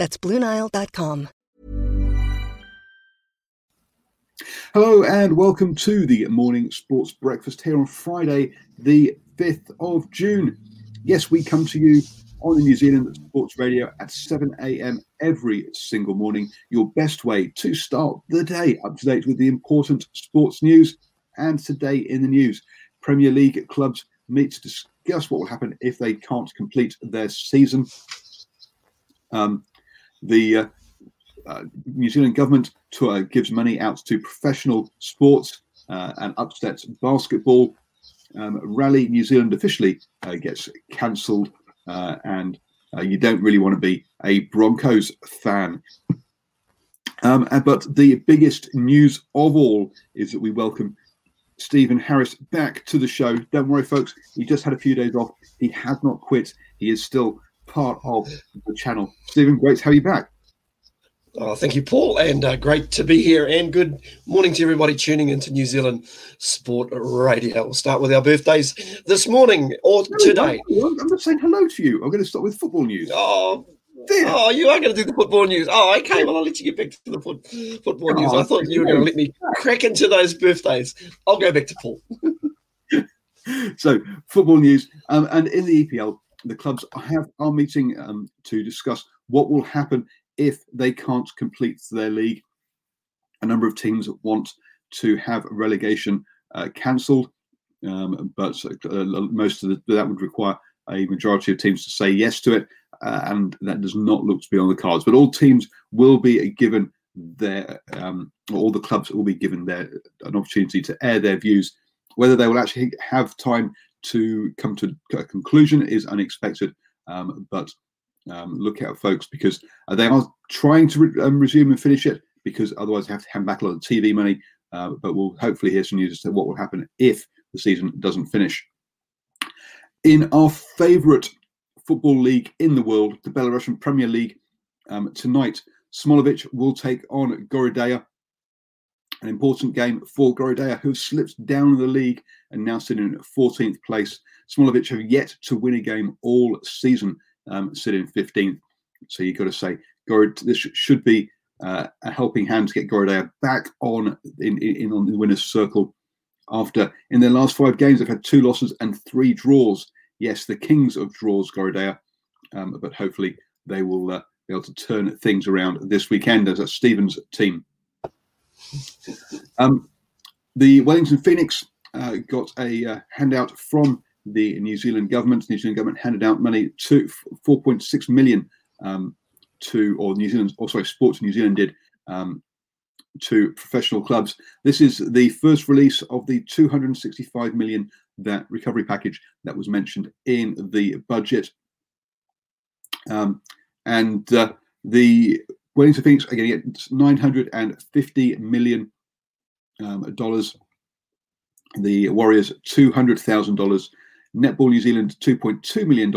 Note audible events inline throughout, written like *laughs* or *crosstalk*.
That's BlueNile.com. Hello and welcome to the morning sports breakfast here on Friday, the 5th of June. Yes, we come to you on the New Zealand Sports Radio at 7 a.m. every single morning. Your best way to start the day up to date with the important sports news. And today in the news, Premier League clubs meet to discuss what will happen if they can't complete their season. Um, the uh, uh, New Zealand government to, gives money out to professional sports uh, and upsets basketball. Um, Rally New Zealand officially uh, gets cancelled, and you don't really want to be a Broncos fan. Um, but the biggest news of all is that we welcome Stephen Harris back to the show. Don't worry, folks. He just had a few days off. He has not quit. He is still part of the channel. Stephen, great to have you back. Oh, thank you, Paul, and uh, great to be here. And good morning to everybody tuning into New Zealand Sport Radio. We'll start with our birthdays this morning or no, today. I'm not saying hello to you. I'm going to start with football news. Oh, oh, you are going to do the football news. Oh, okay. Well, I'll let you get back to the foot, football oh, news. I thought you were going to let me crack into those birthdays. I'll go back to Paul. *laughs* so, football news, um, and in the EPL, the clubs have are meeting um, to discuss what will happen if they can't complete their league. A number of teams want to have relegation uh, cancelled, um, but uh, most of the, that would require a majority of teams to say yes to it, uh, and that does not look to be on the cards. But all teams will be given their, um, all the clubs will be given their an opportunity to air their views. Whether they will actually have time to come to a conclusion is unexpected, um, but um, look out, folks, because uh, they are trying to re- um, resume and finish it because otherwise they have to hand back a lot of TV money. Uh, but we'll hopefully hear some news as to what will happen if the season doesn't finish. In our favourite football league in the world, the Belarusian Premier League, um, tonight Smolovic will take on Gorodeya. An important game for Gorodeya, who slipped down the league and now sitting in 14th place. Smolovic have yet to win a game all season um, sitting 15th. So you've got to say, Gorod, this should be uh, a helping hand to get Gorodeya back on in, in, in, on the winners' circle. After in their last five games, they've had two losses and three draws. Yes, the kings of draws, Gorodeya, um, but hopefully they will uh, be able to turn things around this weekend as a Stevens team. Um, the Wellington Phoenix uh, got a uh, handout from the New Zealand government. The New Zealand government handed out money to 4.6 million um, to, or New Zealand, or sorry, Sports New Zealand did um, to professional clubs. This is the first release of the 265 million that recovery package that was mentioned in the budget. Um, and uh, the Wellington Phoenix are going to get 950 million um, dollars. The Warriors, two hundred thousand dollars. Netball New Zealand, $2.2 million,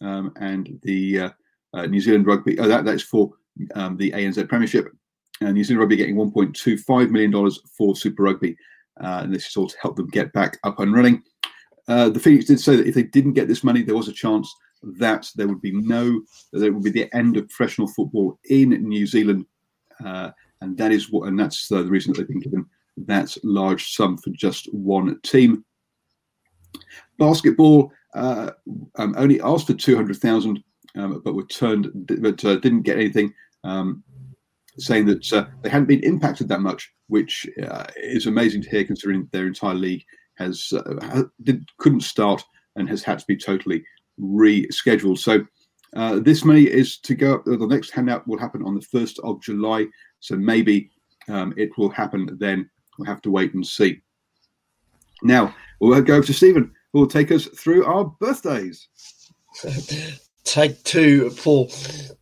um, and the uh, uh, New Zealand Rugby, oh, that, that's for um, the ANZ Premiership. And New Zealand Rugby getting $1.25 million for Super Rugby. Uh, and this is all to help them get back up and running. uh, the Phoenix did say that if they didn't get this money, there was a chance that there would be no, there would be the end of professional football in New Zealand, uh, and that is what, and that's uh, the reason that they've been given that large sum for just one team. Basketball uh, um, only asked for two hundred thousand, um, but were turned, but uh, didn't get anything. Um, saying that uh, they hadn't been impacted that much, which uh, is amazing to hear considering their entire league has did, couldn't start and has had to be totally rescheduled. So uh, this money is to go up. The next handout will happen on the first of July. So maybe um, it will happen then. We'll have to wait and see. Now we'll go over to Stephen, who will take us through our birthdays. *laughs* Take two, Paul.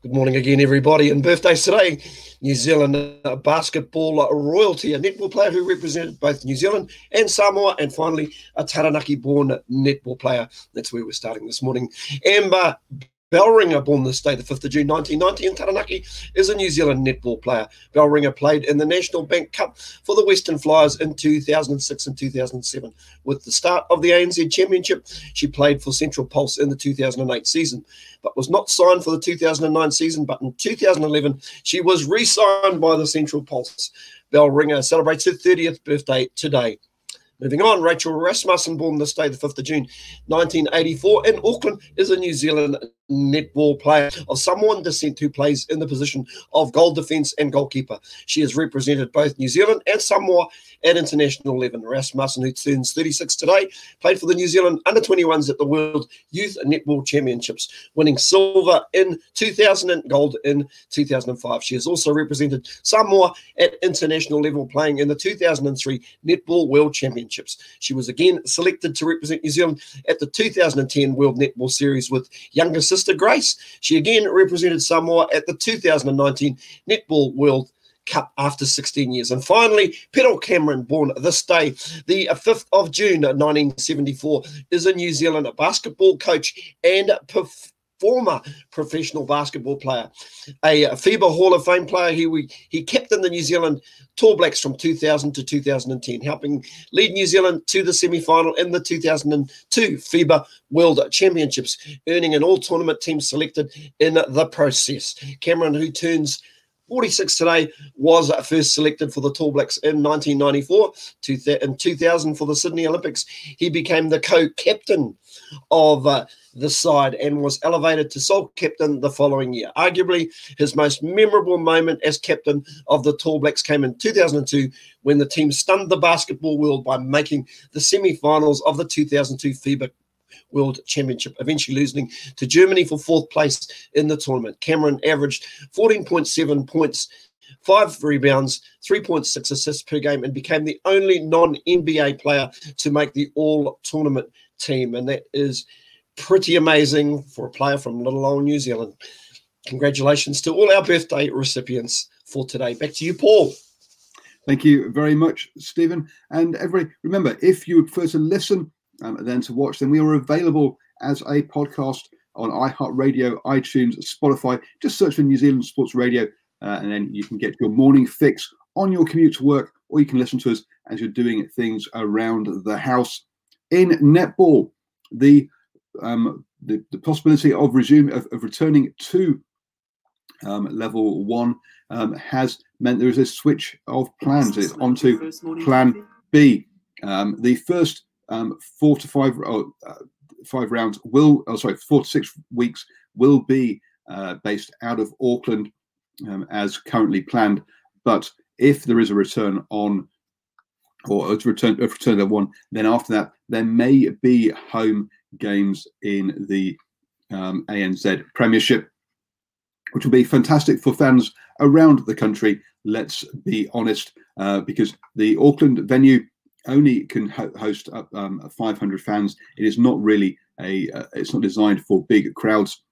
Good morning again, everybody. And birthdays today. New Zealand basketball royalty, a netball player who represented both New Zealand and Samoa, and finally a Taranaki born netball player. That's where we're starting this morning. Amber Bellringer, born this day, the 5th of June 1990 in Taranaki, is a New Zealand netball player. Bellringer played in the National Bank Cup for the Western Flyers in 2006 and 2007. With the start of the ANZ Championship, she played for Central Pulse in the 2008 season, but was not signed for the 2009 season. But in 2011, she was re signed by the Central Pulse. Bellringer celebrates her 30th birthday today. Moving on, Rachel Rasmussen, born this day, the 5th of June, 1984, in Auckland, is a New Zealand netball player of Samoan descent who plays in the position of goal defence and goalkeeper. She has represented both New Zealand and Samoa at international level. Rasmussen, who turns 36 today, played for the New Zealand under 21s at the World Youth Netball Championships, winning silver in 2000 and gold in 2005. She has also represented Samoa at international level, playing in the 2003 Netball World Championships. She was again selected to represent New Zealand at the 2010 World Netball Series with younger sister Grace. She again represented Samoa at the 2019 Netball World Cup after 16 years. And finally, Pero Cameron, born this day, the 5th of June 1974, is a New Zealand basketball coach and former professional basketball player, a FIBA Hall of Fame player. He he kept in the New Zealand Tall Blacks from 2000 to 2010, helping lead New Zealand to the semi-final in the 2002 FIBA World Championships, earning an all-tournament team selected in the process. Cameron, who turns 46 today, was first selected for the Tall Blacks in 1994. In 2000 for the Sydney Olympics, he became the co-captain of uh, the side and was elevated to sole captain the following year. Arguably, his most memorable moment as captain of the Tall Blacks came in 2002 when the team stunned the basketball world by making the semi-finals of the 2002 FIBA World Championship, eventually losing to Germany for fourth place in the tournament. Cameron averaged 14.7 points, five rebounds, 3.6 assists per game, and became the only non NBA player to make the all tournament team. And that is pretty amazing for a player from little old New Zealand. Congratulations to all our birthday recipients for today. Back to you, Paul. Thank you very much, Stephen. And everybody, remember, if you prefer to listen um, then to watch them. We are available as a podcast on iHeartRadio, iTunes, Spotify. Just search for New Zealand Sports Radio, uh, and then you can get your morning fix on your commute to work, or you can listen to us as you're doing things around the house. In netball, the um, the, the possibility of resume of, of returning to um, level one um, has meant there is a switch of plans. It's onto plan B. Um, the first um, four to five oh, uh, five rounds will oh sorry four to six weeks will be uh, based out of Auckland um, as currently planned. But if there is a return on or a return a return to one, then after that there may be home games in the um, ANZ Premiership, which will be fantastic for fans around the country. Let's be honest, uh, because the Auckland venue only can ho- host up um, 500 fans. It is not really a. Uh, it's not designed for big crowds.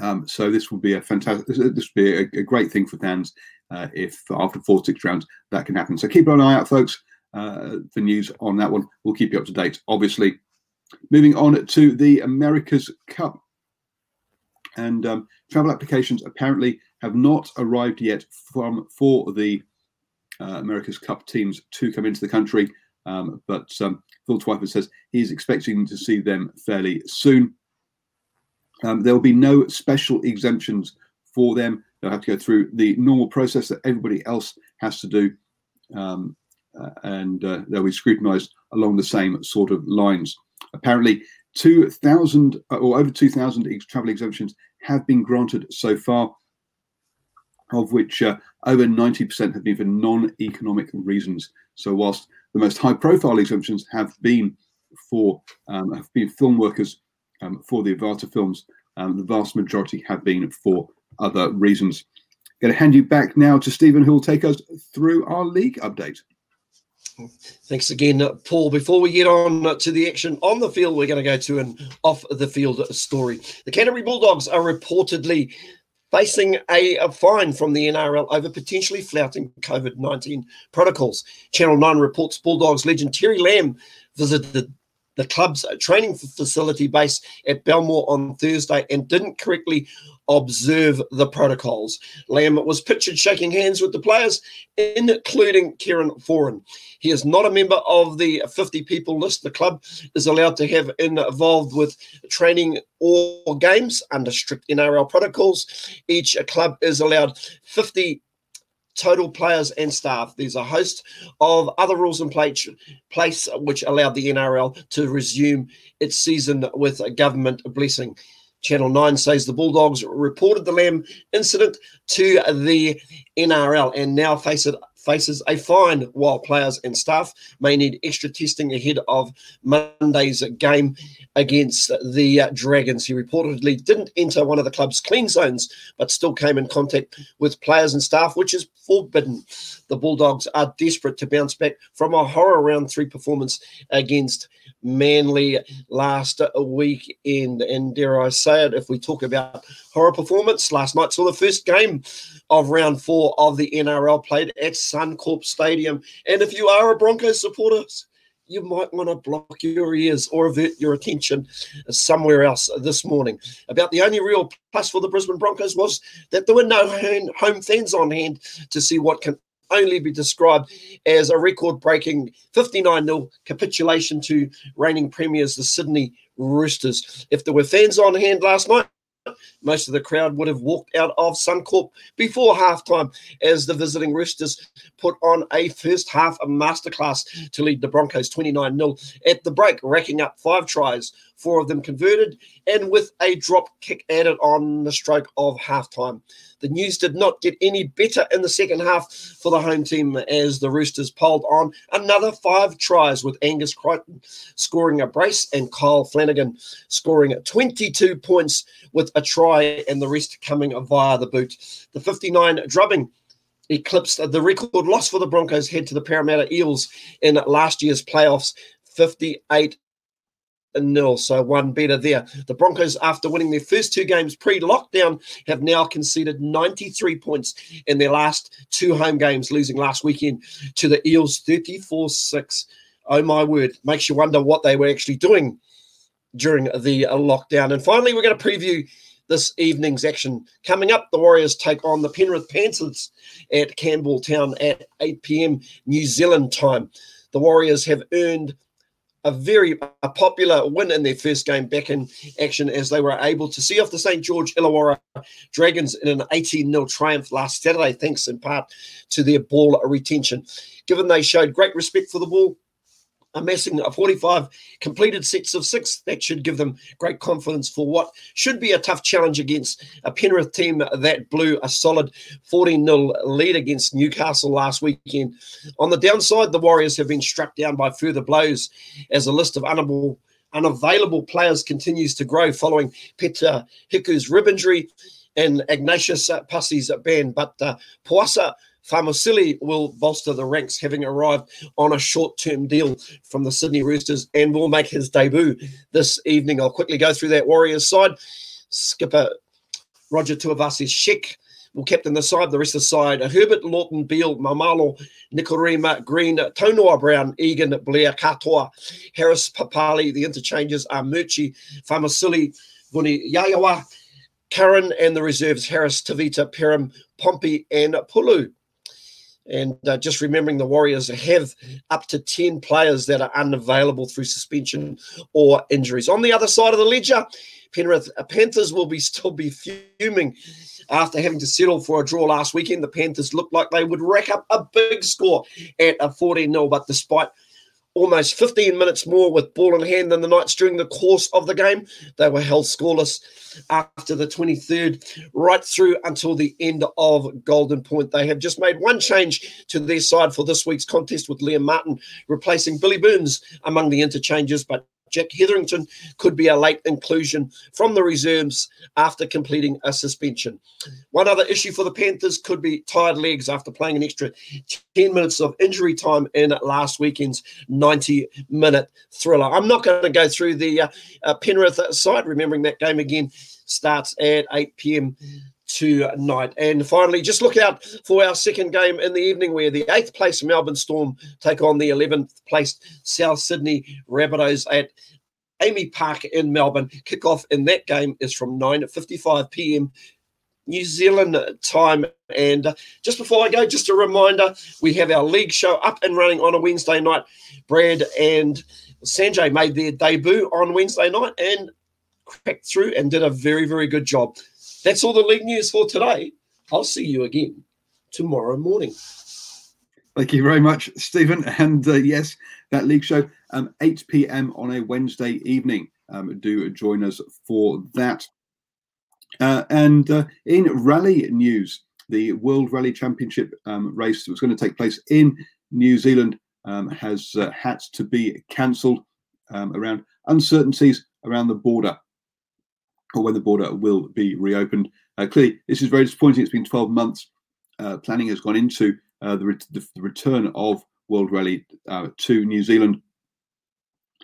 Um, so this will be a fantastic. This will be a, a great thing for fans uh, if after four six rounds that can happen. So keep an eye out, folks, uh, for news on that one. We'll keep you up to date, obviously. Moving on to the America's Cup, and um, travel applications apparently have not arrived yet from for the uh, America's Cup teams to come into the country. Um, but um, Phil Twyford says he's expecting to see them fairly soon. Um, there will be no special exemptions for them. They'll have to go through the normal process that everybody else has to do, um, uh, and uh, they'll be scrutinised along the same sort of lines. Apparently, 2,000 uh, or over 2,000 travel exemptions have been granted so far, of which uh, over 90% have been for non economic reasons. So, whilst the most high profile exemptions have been for um, have been film workers um, for the Avatar films, um, the vast majority have been for other reasons. Going to hand you back now to Stephen, who will take us through our league update. Thanks again, Paul. Before we get on to the action on the field, we're going to go to an off the field story. The Canterbury Bulldogs are reportedly facing a, a, fine from the NRL over potentially flouting COVID 19 protocols. Channel 9 reports Bulldogs legend Terry Lamb visited the club's training facility base at Belmore on Thursday and didn't correctly observe the protocols. Lamb was pictured shaking hands with the players, including Kieran Foran. He is not a member of the 50 people list the club is allowed to have involved with training or games under strict NRL protocols. Each club is allowed 50 total players and staff. There's a host of other rules in place, which allowed the NRL to resume its season with a government blessing. Channel 9 says the Bulldogs reported the Lamb incident to the NRL and now face it faces a fine, while players and staff may need extra testing ahead of Monday's game against the uh, Dragons. He reportedly didn't enter one of the club's clean zones, but still came in contact with players and staff, which is forbidden. The Bulldogs are desperate to bounce back from a horror round three performance against Manly last weekend. And dare I say it, if we talk about horror performance, last night saw the first game of round four of the NRL played at Suncorp Stadium. And if you are a Broncos supporter, you might want to block your ears or avert your attention somewhere else this morning. About the only real plus for the Brisbane Broncos was that there were no home fans on hand to see what can only be described as a record breaking 59 0 capitulation to reigning premiers, the Sydney Roosters. If there were fans on hand last night, most of the crowd would have walked out of Suncorp before halftime as the visiting Roosters put on a first half masterclass to lead the Broncos 29 0 at the break, racking up five tries, four of them converted, and with a drop kick added on the stroke of halftime. The news did not get any better in the second half for the home team as the Roosters piled on another five tries with Angus Crichton scoring a brace and Kyle Flanagan scoring 22 points with a try and the rest coming via the boot. The 59 drubbing eclipsed the record loss for the Broncos head to the Parramatta Eels in last year's playoffs 58 nil. So one better there. The Broncos, after winning their first two games pre-lockdown, have now conceded 93 points in their last two home games, losing last weekend to the Eels 34-6. Oh my word, makes you wonder what they were actually doing during the uh, lockdown. And finally, we're going to preview this evening's action. Coming up, the Warriors take on the Penrith Panthers at Campbelltown at 8 p.m. New Zealand time. The Warriors have earned a very a popular win in their first game back in action as they were able to see off the St. George Illawarra Dragons in an 18 0 triumph last Saturday, thanks in part to their ball retention. Given they showed great respect for the ball, amassing 45 completed sets of six. That should give them great confidence for what should be a tough challenge against a Penrith team that blew a solid 14 0 lead against Newcastle last weekend. On the downside, the Warriors have been struck down by further blows as a list of unavailable, unavailable players continues to grow following Peter Hiku's rib injury and Agnatius Paasi's ban. But uh, Poasa Faamausili will bolster the ranks, having arrived on a short term deal from the Sydney Roosters and will make his debut this evening. I'll quickly go through that Warriors side. Skipper Roger Tuivasa-Sheck will captain the side. The rest of the side Herbert, Lawton, Beale, Maumalo, Nikorima, Green, Tonoa Brown, Egan, Blair, Katoa, Harris, Papali. The interchanges are Murchie, Faamausili, Vuni Yayawa, Karen, and the reserves Harris, Tavita, Perim, Pompey, and Pulu. And uh, just remembering the Warriors have up to 10 players that are unavailable through suspension or injuries. On the other side of the ledger, Penrith uh, Panthers will be still be fuming after having to settle for a draw last weekend. The Panthers looked like they would rack up a big score at a 14 0, but despite almost 15 minutes more with ball in hand than the Knights during the course of the game. They were held scoreless after the 23rd, right through until the end of Golden Point. They have just made one change to their side for this week's contest with Liam Martin replacing Billy Burns among the interchanges, but Jack Hetherington could be a late inclusion from the reserves after completing a suspension. One other issue for the Panthers could be tired legs after playing an extra 10 minutes of injury time in last weekend's 90 minute thriller. I'm not going to go through the uh, uh, Penrith side, remembering that game again starts at 8 p.m tonight. And finally, just look out for our second game in the evening where the eighth place Melbourne Storm take on the 11th placed South Sydney Rabbitohs at AAMI Park in Melbourne. Kickoff in that game is from 9.55 p.m. New Zealand time. And uh, just before I go, just a reminder we have our league show up and running on a Wednesday night. Brad and Sanjay made their debut on Wednesday night and cracked through and did a very, very good job. That's all the league news for today. I'll see you again tomorrow morning. Thank you very much, Stephen. And uh, yes, that league show, um, 8 p.m. on a Wednesday evening. Um, do join us for that. Uh, and uh, in rally news, the World Rally Championship um, race that was going to take place in New Zealand um, has uh, had to be cancelled um, around uncertainties around the border or when the border will be reopened. Uh, clearly, this is very disappointing. It's been 12 months. Uh, planning has gone into uh, the, re- the, return of World Rally uh, to New Zealand,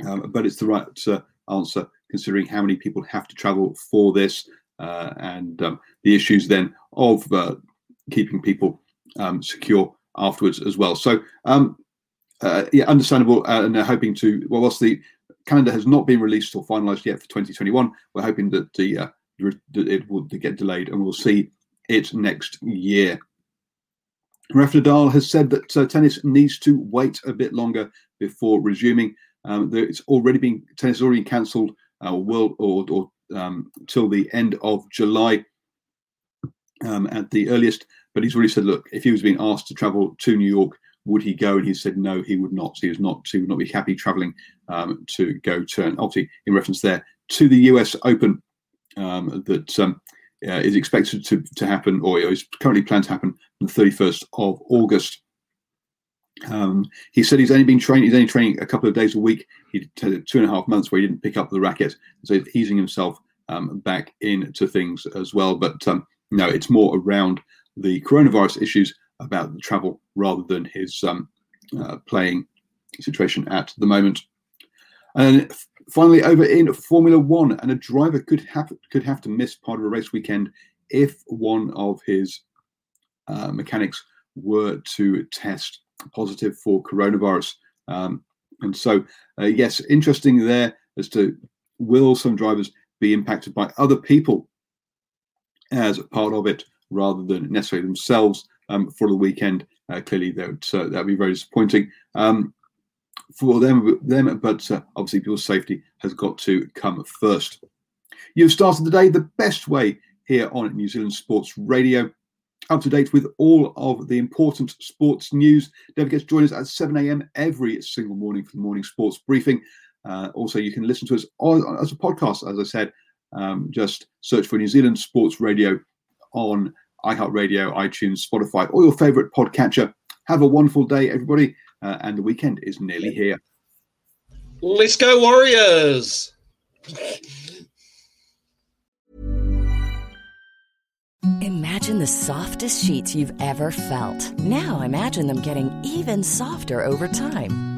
um, but it's the right uh, answer considering how many people have to travel for this uh, and um, the issues then of keeping people um, secure afterwards as well. So, um, yeah, understandable, and they're hoping to. Well, whilst the calendar has not been released or finalised yet for 2021. We're hoping that the uh, it will get delayed and we'll see it next year. Raf Nadal has said that uh, tennis needs to wait a bit longer before resuming. Um, it's already been tennis already cancelled uh, or, or um, till the end of July um, at the earliest. But he's already said, look, if he was being asked to travel to New York would he go? And he said no, he would not. He was not. He would not be happy travelling um, to go. And obviously, in reference there to the U.S. Open um, that um, uh, is expected to to happen, or is currently planned to happen on the 31st of August. Um, he said he's only been training. He's only training a couple of days a week. He had two and a half months where he didn't pick up the racket, so he's easing himself um, back into things as well. But um, no, it's more around the coronavirus issues about the travel rather than his um, uh, playing situation at the moment. And finally, over in Formula One, and a driver could have could have to miss part of a race weekend if one of his uh, mechanics were to test positive for coronavirus. Um, and so, uh, yes, interesting there as to will some drivers be impacted by other people as part of it rather than necessarily themselves um, for the weekend. Uh, clearly, that would, uh, that would be very disappointing um, for them. Them, but uh, obviously, people's safety has got to come first. You've started the day the best way here on New Zealand Sports Radio. Up to date with all of the important sports news. Don't forget to join us at 7 a.m. every single morning for the morning sports briefing. Uh, also, you can listen to us as a podcast, as I said. Um, just search for New Zealand Sports Radio on iHeartRadio, iTunes, Spotify, or your favorite podcatcher. Have a wonderful day, everybody. Uh, and the weekend is nearly here. Let's go, Warriors! Imagine the softest sheets you've ever felt. Now imagine them getting even softer over time.